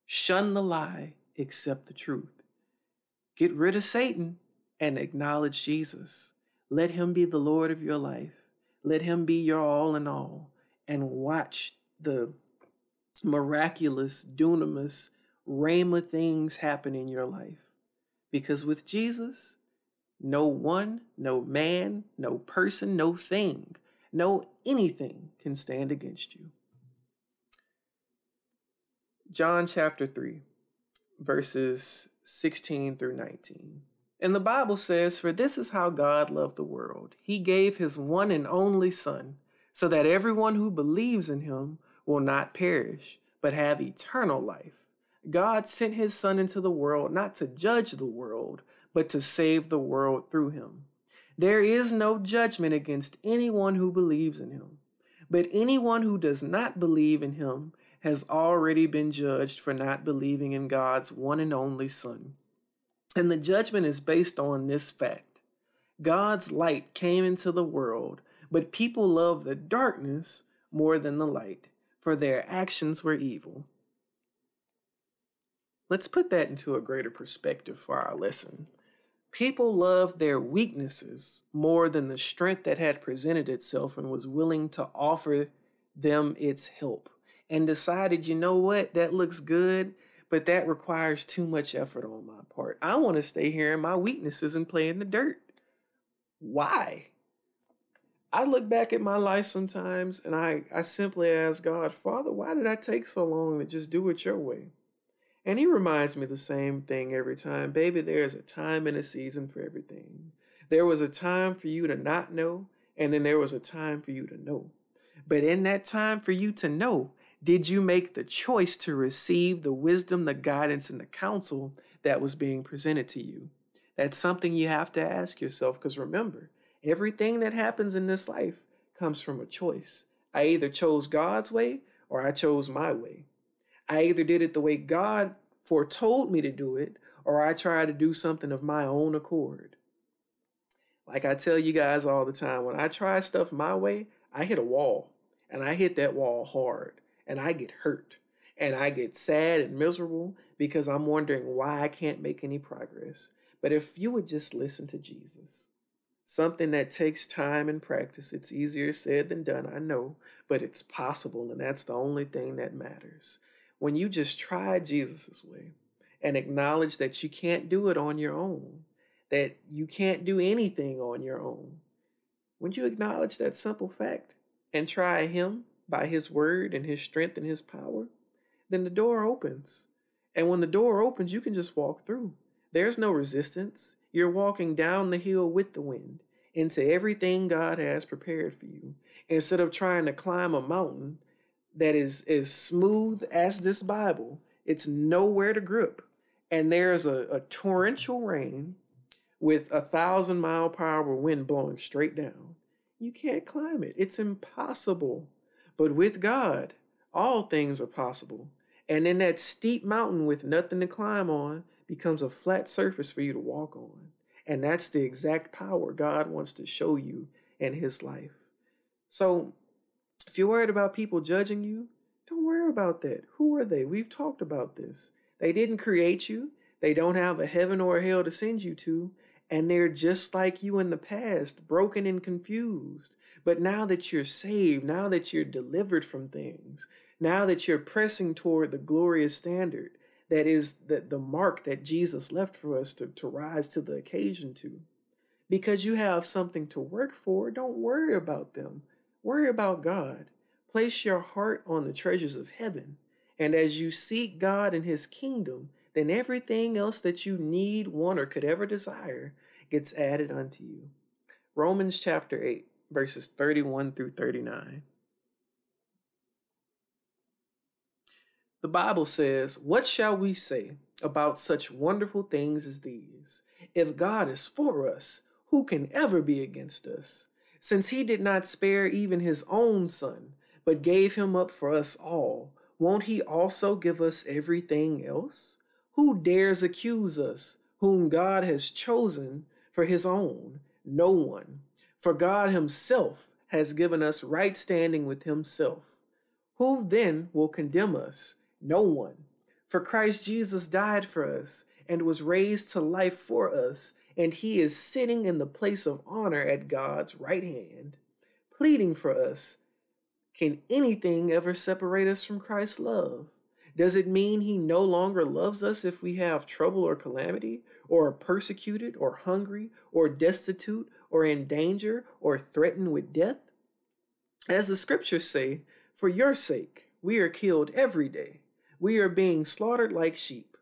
shun the lie, accept the truth. Get rid of Satan and acknowledge Jesus. Let him be the Lord of your life. Let him be your all in all. And watch the miraculous, dunamis, rhema things happen in your life. Because with Jesus, no one, no man, no person, no thing, no anything can stand against you. John chapter 3, verses 16 through 19. And the Bible says, For this is how God loved the world. He gave his one and only Son, so that everyone who believes in him will not perish, but have eternal life. God sent his Son into the world not to judge the world, but to save the world through him. There is no judgment against anyone who believes in him. But anyone who does not believe in him has already been judged for not believing in God's one and only Son. And the judgment is based on this fact God's light came into the world, but people loved the darkness more than the light, for their actions were evil. Let's put that into a greater perspective for our lesson. People loved their weaknesses more than the strength that had presented itself and was willing to offer them its help, and decided, you know what, that looks good but that requires too much effort on my part. I want to stay here in my weaknesses and play in the dirt. Why? I look back at my life sometimes and I, I simply ask God, Father, why did I take so long to just do it your way? And he reminds me the same thing every time. Baby, there's a time and a season for everything. There was a time for you to not know, and then there was a time for you to know. But in that time for you to know, did you make the choice to receive the wisdom, the guidance, and the counsel that was being presented to you? That's something you have to ask yourself because remember, everything that happens in this life comes from a choice. I either chose God's way or I chose my way. I either did it the way God foretold me to do it, or I tried to do something of my own accord. Like I tell you guys all the time, when I try stuff my way, I hit a wall, and I hit that wall hard, and I get hurt, and I get sad and miserable because I'm wondering why I can't make any progress. But if you would just listen to Jesus, something that takes time and practice, it's easier said than done, I know, but it's possible, and that's the only thing that matters when you just try Jesus' way and acknowledge that you can't do it on your own, that you can't do anything on your own, when you acknowledge that simple fact and try Him by His word and His strength and His power, then the door opens. And when the door opens, you can just walk through. There's no resistance. You're walking down the hill with the wind into everything God has prepared for you. Instead of trying to climb a mountain that is as smooth as this Bible. It's nowhere to grip. And there's a, a torrential rain with a thousand mile per hour wind blowing straight down. You can't climb it. It's impossible. But with God, all things are possible. And then that steep mountain with nothing to climb on becomes a flat surface for you to walk on. And that's the exact power God wants to show you in His life. So if you're worried about people judging you, don't worry about that. Who are they? We've talked about this. They didn't create you, they don't have a heaven or a hell to send you to, and they're just like you in the past, broken and confused. But now that you're saved, now that you're delivered from things, now that you're pressing toward the glorious standard that is the, the mark that Jesus left for us to, to rise to the occasion to, because you have something to work for, don't worry about them. Worry about God. Place your heart on the treasures of heaven. And as you seek God and his kingdom, then everything else that you need, want, or could ever desire gets added unto you. Romans chapter 8, verses 31 through 39. The Bible says, What shall we say about such wonderful things as these? If God is for us, who can ever be against us? Since he did not spare even his own son, but gave him up for us all, won't he also give us everything else? Who dares accuse us, whom God has chosen for his own? No one. For God himself has given us right standing with himself. Who then will condemn us? No one. For Christ Jesus died for us and was raised to life for us and he is sitting in the place of honor at God's right hand, pleading for us. Can anything ever separate us from Christ's love? Does it mean he no longer loves us if we have trouble or calamity, or are persecuted, or hungry, or destitute, or in danger, or threatened with death? As the scriptures say, for your sake we are killed every day. We are being slaughtered like sheep.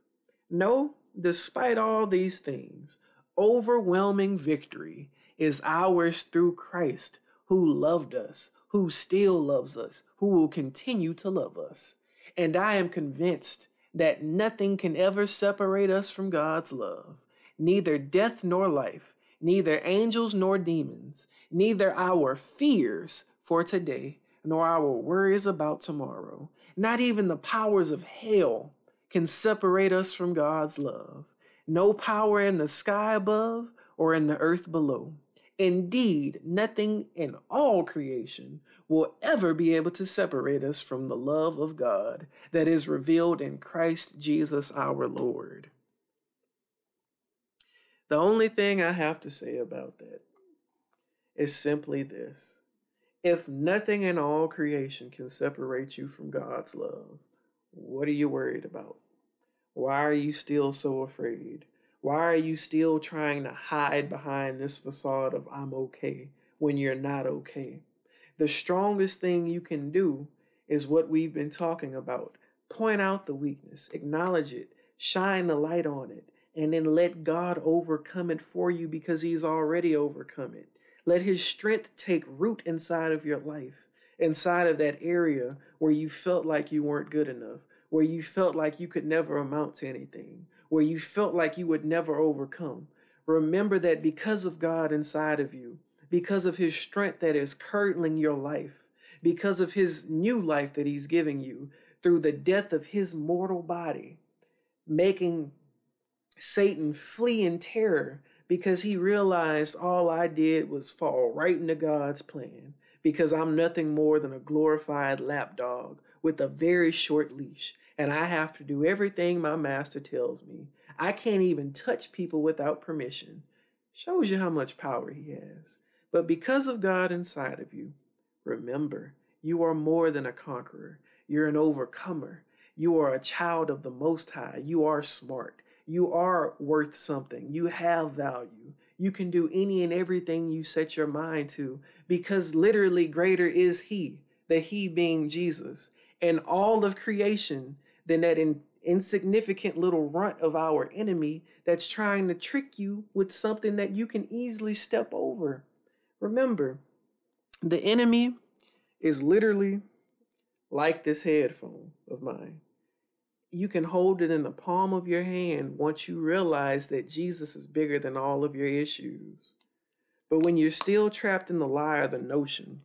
No, despite all these things, overwhelming victory is ours through Christ, who loved us, who still loves us, who will continue to love us. And I am convinced that nothing can ever separate us from God's love, neither death nor life, neither angels nor demons, neither our fears for today nor our worries about tomorrow, not even the powers of hell can separate us from God's love no power in the sky above or in the earth below. Indeed, nothing in all creation will ever be able to separate us from the love of God that is revealed in Christ Jesus our Lord. The only thing I have to say about that is simply this. If nothing in all creation can separate you from God's love, what are you worried about? Why are you still so afraid? Why are you still trying to hide behind this facade of I'm okay when you're not okay? The strongest thing you can do is what we've been talking about. Point out the weakness, acknowledge it, shine the light on it, and then let God overcome it for you because He's already overcome it. Let His strength take root inside of your life, inside of that area where you felt like you weren't good enough, where you felt like you could never amount to anything, where you felt like you would never overcome. Remember that because of God inside of you, because of His strength that is curdling your life, because of His new life that He's giving you through the death of His mortal body, making Satan flee in terror because he realized all I did was fall right into God's plan because I'm nothing more than a glorified lapdog with a very short leash and I have to do everything my master tells me. I can't even touch people without permission. Shows you how much power he has. But because of God inside of you, remember, you are more than a conqueror. You're an overcomer. You are a child of the Most High. You are smart. You are worth something. You have value. You can do any and everything you set your mind to because literally greater is He, the He being Jesus. And all of creation than that in, insignificant little runt of our enemy that's trying to trick you with something that you can easily step over. Remember, the enemy is literally like this headphone of mine you can hold it in the palm of your hand once you realize that Jesus is bigger than all of your issues. But when you're still trapped in the lie or the notion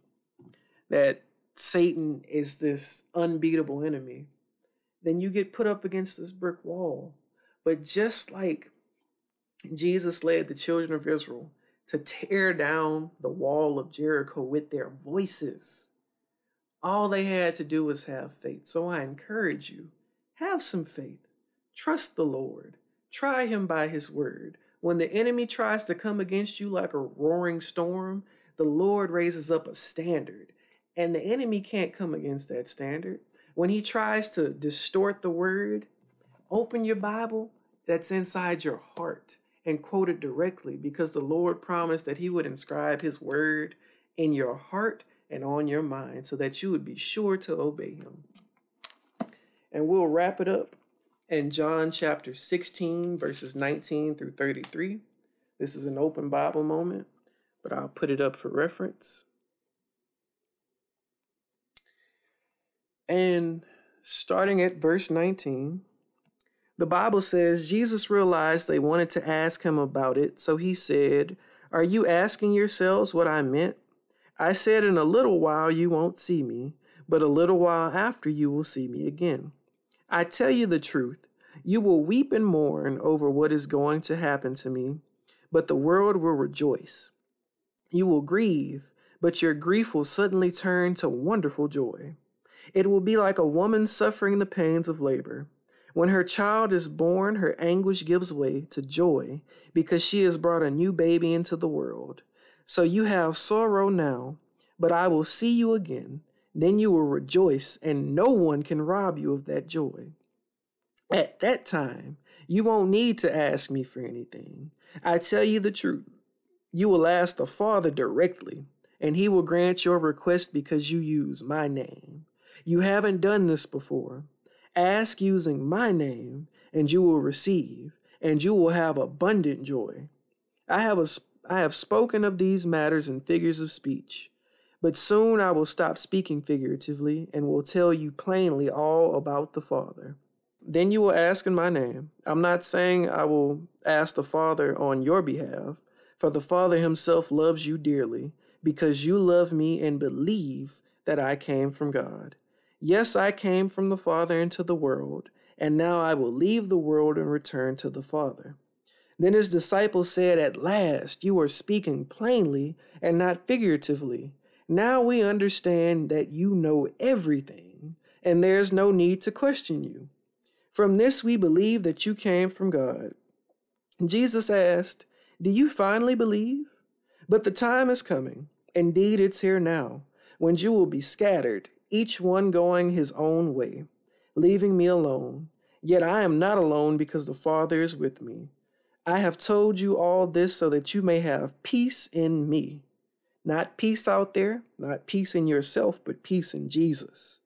that Satan is this unbeatable enemy, then you get put up against this brick wall. But just like Jesus led the children of Israel to tear down the wall of Jericho with their voices, all they had to do was have faith. So I encourage you have some faith. Trust the Lord. Try him by his word. When the enemy tries to come against you like a roaring storm, the Lord raises up a standard, and the enemy can't come against that standard. When he tries to distort the word, open your Bible that's inside your heart and quote it directly because the Lord promised that he would inscribe his word in your heart and on your mind so that you would be sure to obey him. And we'll wrap it up in John chapter 16, verses 19 through 33. This is an open Bible moment, but I'll put it up for reference. And starting at verse 19, the Bible says Jesus realized they wanted to ask him about it, so he said, Are you asking yourselves what I meant? I said, In a little while you won't see me, but a little while after you will see me again. I tell you the truth, you will weep and mourn over what is going to happen to me, but the world will rejoice. You will grieve, but your grief will suddenly turn to wonderful joy. It will be like a woman suffering the pains of labor. When her child is born, her anguish gives way to joy because she has brought a new baby into the world. So you have sorrow now, but I will see you again then you will rejoice, and no one can rob you of that joy. At that time, you won't need to ask me for anything. I tell you the truth. You will ask the Father directly, and he will grant your request because you use my name. You haven't done this before. Ask using my name, and you will receive, and you will have abundant joy. I have, a, I have spoken of these matters in figures of speech. But soon I will stop speaking figuratively and will tell you plainly all about the Father. Then you will ask in my name. I'm not saying I will ask the Father on your behalf, for the Father himself loves you dearly, because you love me and believe that I came from God. Yes, I came from the Father into the world, and now I will leave the world and return to the Father. Then his disciples said, At last you are speaking plainly and not figuratively. Now we understand that you know everything, and there's no need to question you. From this we believe that you came from God. Jesus asked, Do you finally believe? But the time is coming, indeed it's here now, when you will be scattered, each one going his own way, leaving me alone. Yet I am not alone because the Father is with me. I have told you all this so that you may have peace in me. Not peace out there, not peace in yourself, but peace in Jesus.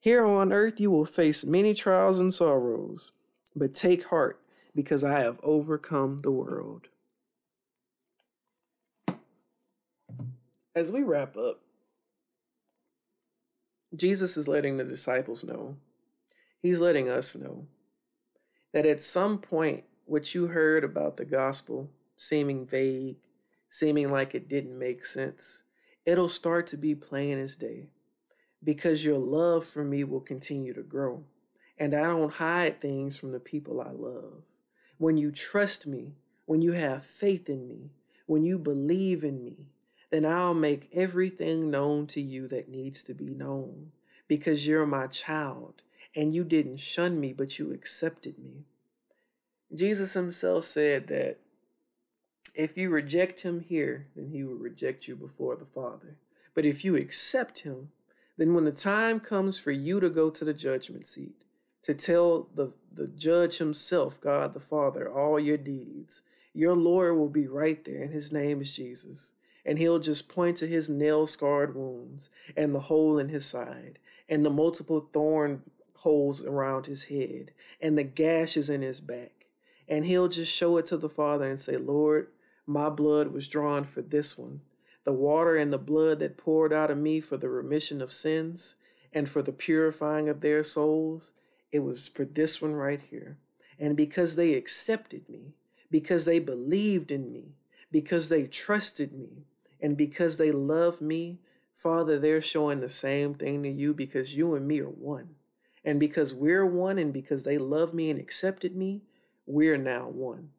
Here on earth, you will face many trials and sorrows, But take heart, because I have overcome the world. As we wrap up, Jesus is letting the disciples know, He's letting us know that at some point, what you heard about the gospel seeming vague, seeming like it didn't make sense, it'll start to be plain as day because your love for me will continue to grow. And I don't hide things from the people I love. When you trust me, when you have faith in me, when you believe in me, then I'll make everything known to you that needs to be known because you're my child and you didn't shun me, but you accepted me. Jesus himself said that if you reject him here, then he will reject you before the Father. But if you accept him, then when the time comes for you to go to the judgment seat, to tell the, the judge himself, God the Father, all your deeds, your lawyer will be right there, and his name is Jesus. And he'll just point to his nail scarred wounds, and the hole in his side, and the multiple thorn holes around his head, and the gashes in his back. And he'll just show it to the Father and say, Lord, my blood was drawn for this one. The water and the blood that poured out of me for the remission of sins and for the purifying of their souls, it was for this one right here. And because they accepted me, because they believed in me, because they trusted me, and because they love me, Father, they're showing the same thing to you because you and me are one. And because we're one and because they love me and accepted me, we're now one.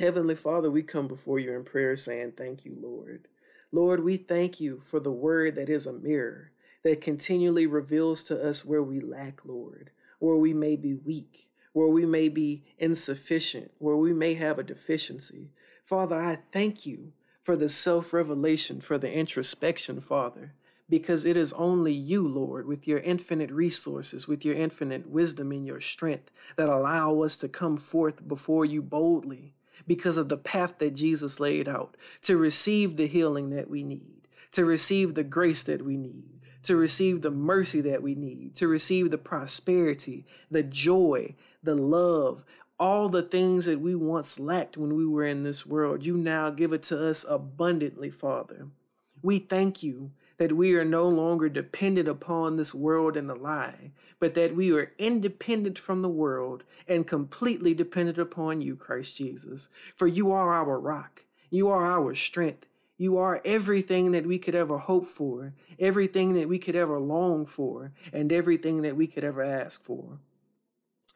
Heavenly Father, we come before you in prayer saying, Thank you, Lord. Lord, we thank you for the word that is a mirror that continually reveals to us where we lack, Lord, where we may be weak, where we may be insufficient, where we may have a deficiency. Father, I thank you for the self revelation, for the introspection, Father, because it is only you, Lord, with your infinite resources, with your infinite wisdom and your strength, that allow us to come forth before you boldly because of the path that Jesus laid out to receive the healing that we need, to receive the grace that we need, to receive the mercy that we need, to receive the prosperity, the joy, the love, all the things that we once lacked when we were in this world. You now give it to us abundantly, Father. We thank you that we are no longer dependent upon this world and the lie, but that we are independent from the world and completely dependent upon you, Christ Jesus. For you are our rock, you are our strength. You are everything that we could ever hope for, everything that we could ever long for, and everything that we could ever ask for.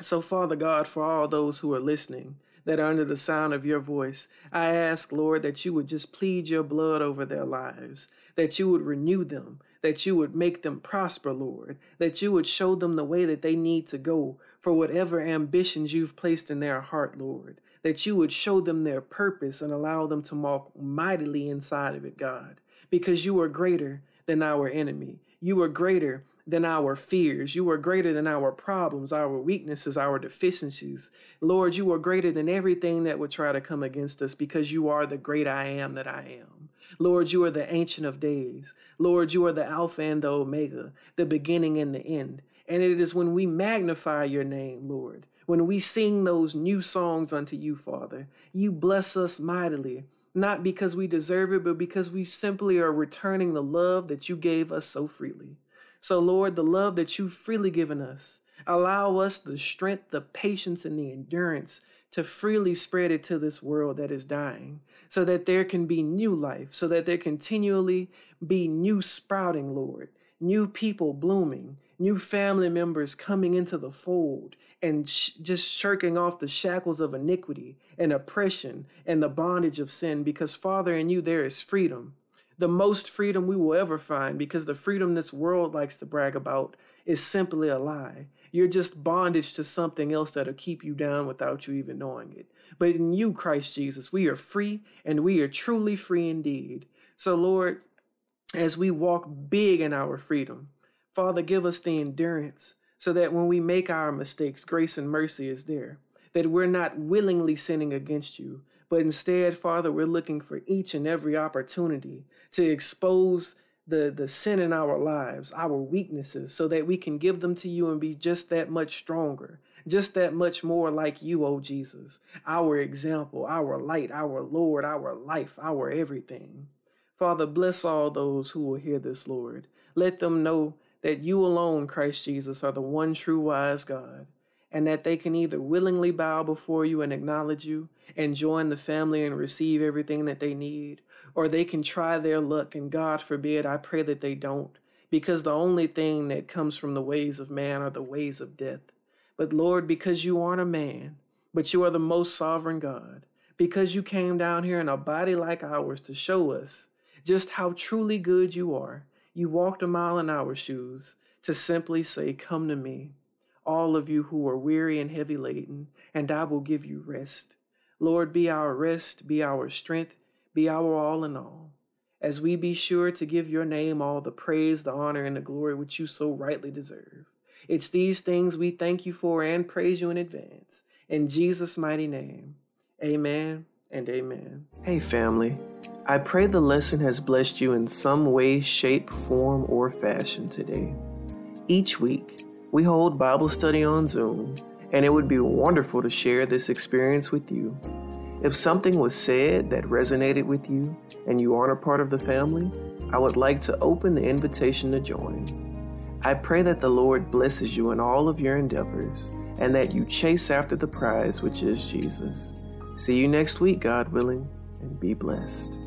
So, Father God, for all those who are listening, that are under the sound of your voice. I ask, Lord, that you would just plead your blood over their lives, that you would renew them, that you would make them prosper, Lord, that you would show them the way that they need to go for whatever ambitions you've placed in their heart, Lord, that you would show them their purpose and allow them to walk mightily inside of it, God, because you are greater than our enemy. You are greater than our fears. You are greater than our problems, our weaknesses, our deficiencies. Lord, you are greater than everything that would try to come against us because you are the great I am that I am. Lord, you are the Ancient of Days. Lord, you are the Alpha and the Omega, the beginning and the end. And it is when we magnify your name, Lord, when we sing those new songs unto you, Father, you bless us mightily not because we deserve it, but because we simply are returning the love that you gave us so freely. So, Lord, the love that you've freely given us, allow us the strength, the patience, and the endurance to freely spread it to this world that is dying, so that there can be new life, so that there continually be new sprouting, Lord, new people blooming, new family members coming into the fold, and sh- just shirking off the shackles of iniquity and oppression and the bondage of sin, because, Father, in you there is freedom the most freedom we will ever find because the freedom this world likes to brag about is simply a lie. You're just bondage to something else that'll keep you down without you even knowing it. But in you, Christ Jesus, we are free and we are truly free indeed. So, Lord, as we walk big in our freedom, Father, give us the endurance so that when we make our mistakes, grace and mercy is there. That we're not willingly sinning against you, but instead, Father, we're looking for each and every opportunity to expose the, the sin in our lives, our weaknesses, so that we can give them to you and be just that much stronger just that much more like you, O Jesus, our example, our light, our Lord, our life, our everything. Father, bless all those who will hear this, Lord. Let them know that you alone, Christ Jesus, are the one true wise God, and that they can either willingly bow before you and acknowledge you and join the family and receive everything that they need, or they can try their luck, and God forbid, I pray that they don't, because the only thing that comes from the ways of man are the ways of death. But Lord, because you aren't a man, but you are the most sovereign God, because you came down here in a body like ours to show us just how truly good you are, you walked a mile in our shoes to simply say, Come to me, all of you who are weary and heavy laden, and I will give you rest. Lord, be our rest, be our strength, be our all in all, as we be sure to give your name all the praise, the honor, and the glory which you so rightly deserve. It's these things we thank you for and praise you in advance. In Jesus' mighty name, amen and amen. Hey, family. I pray the lesson has blessed you in some way, shape, form, or fashion today. Each week, we hold Bible study on Zoom, and it would be wonderful to share this experience with you. If something was said that resonated with you and you aren't a part of the family, I would like to open the invitation to join. I pray that the Lord blesses you in all of your endeavors and that you chase after the prize, which is Jesus. See you next week, God willing, and be blessed.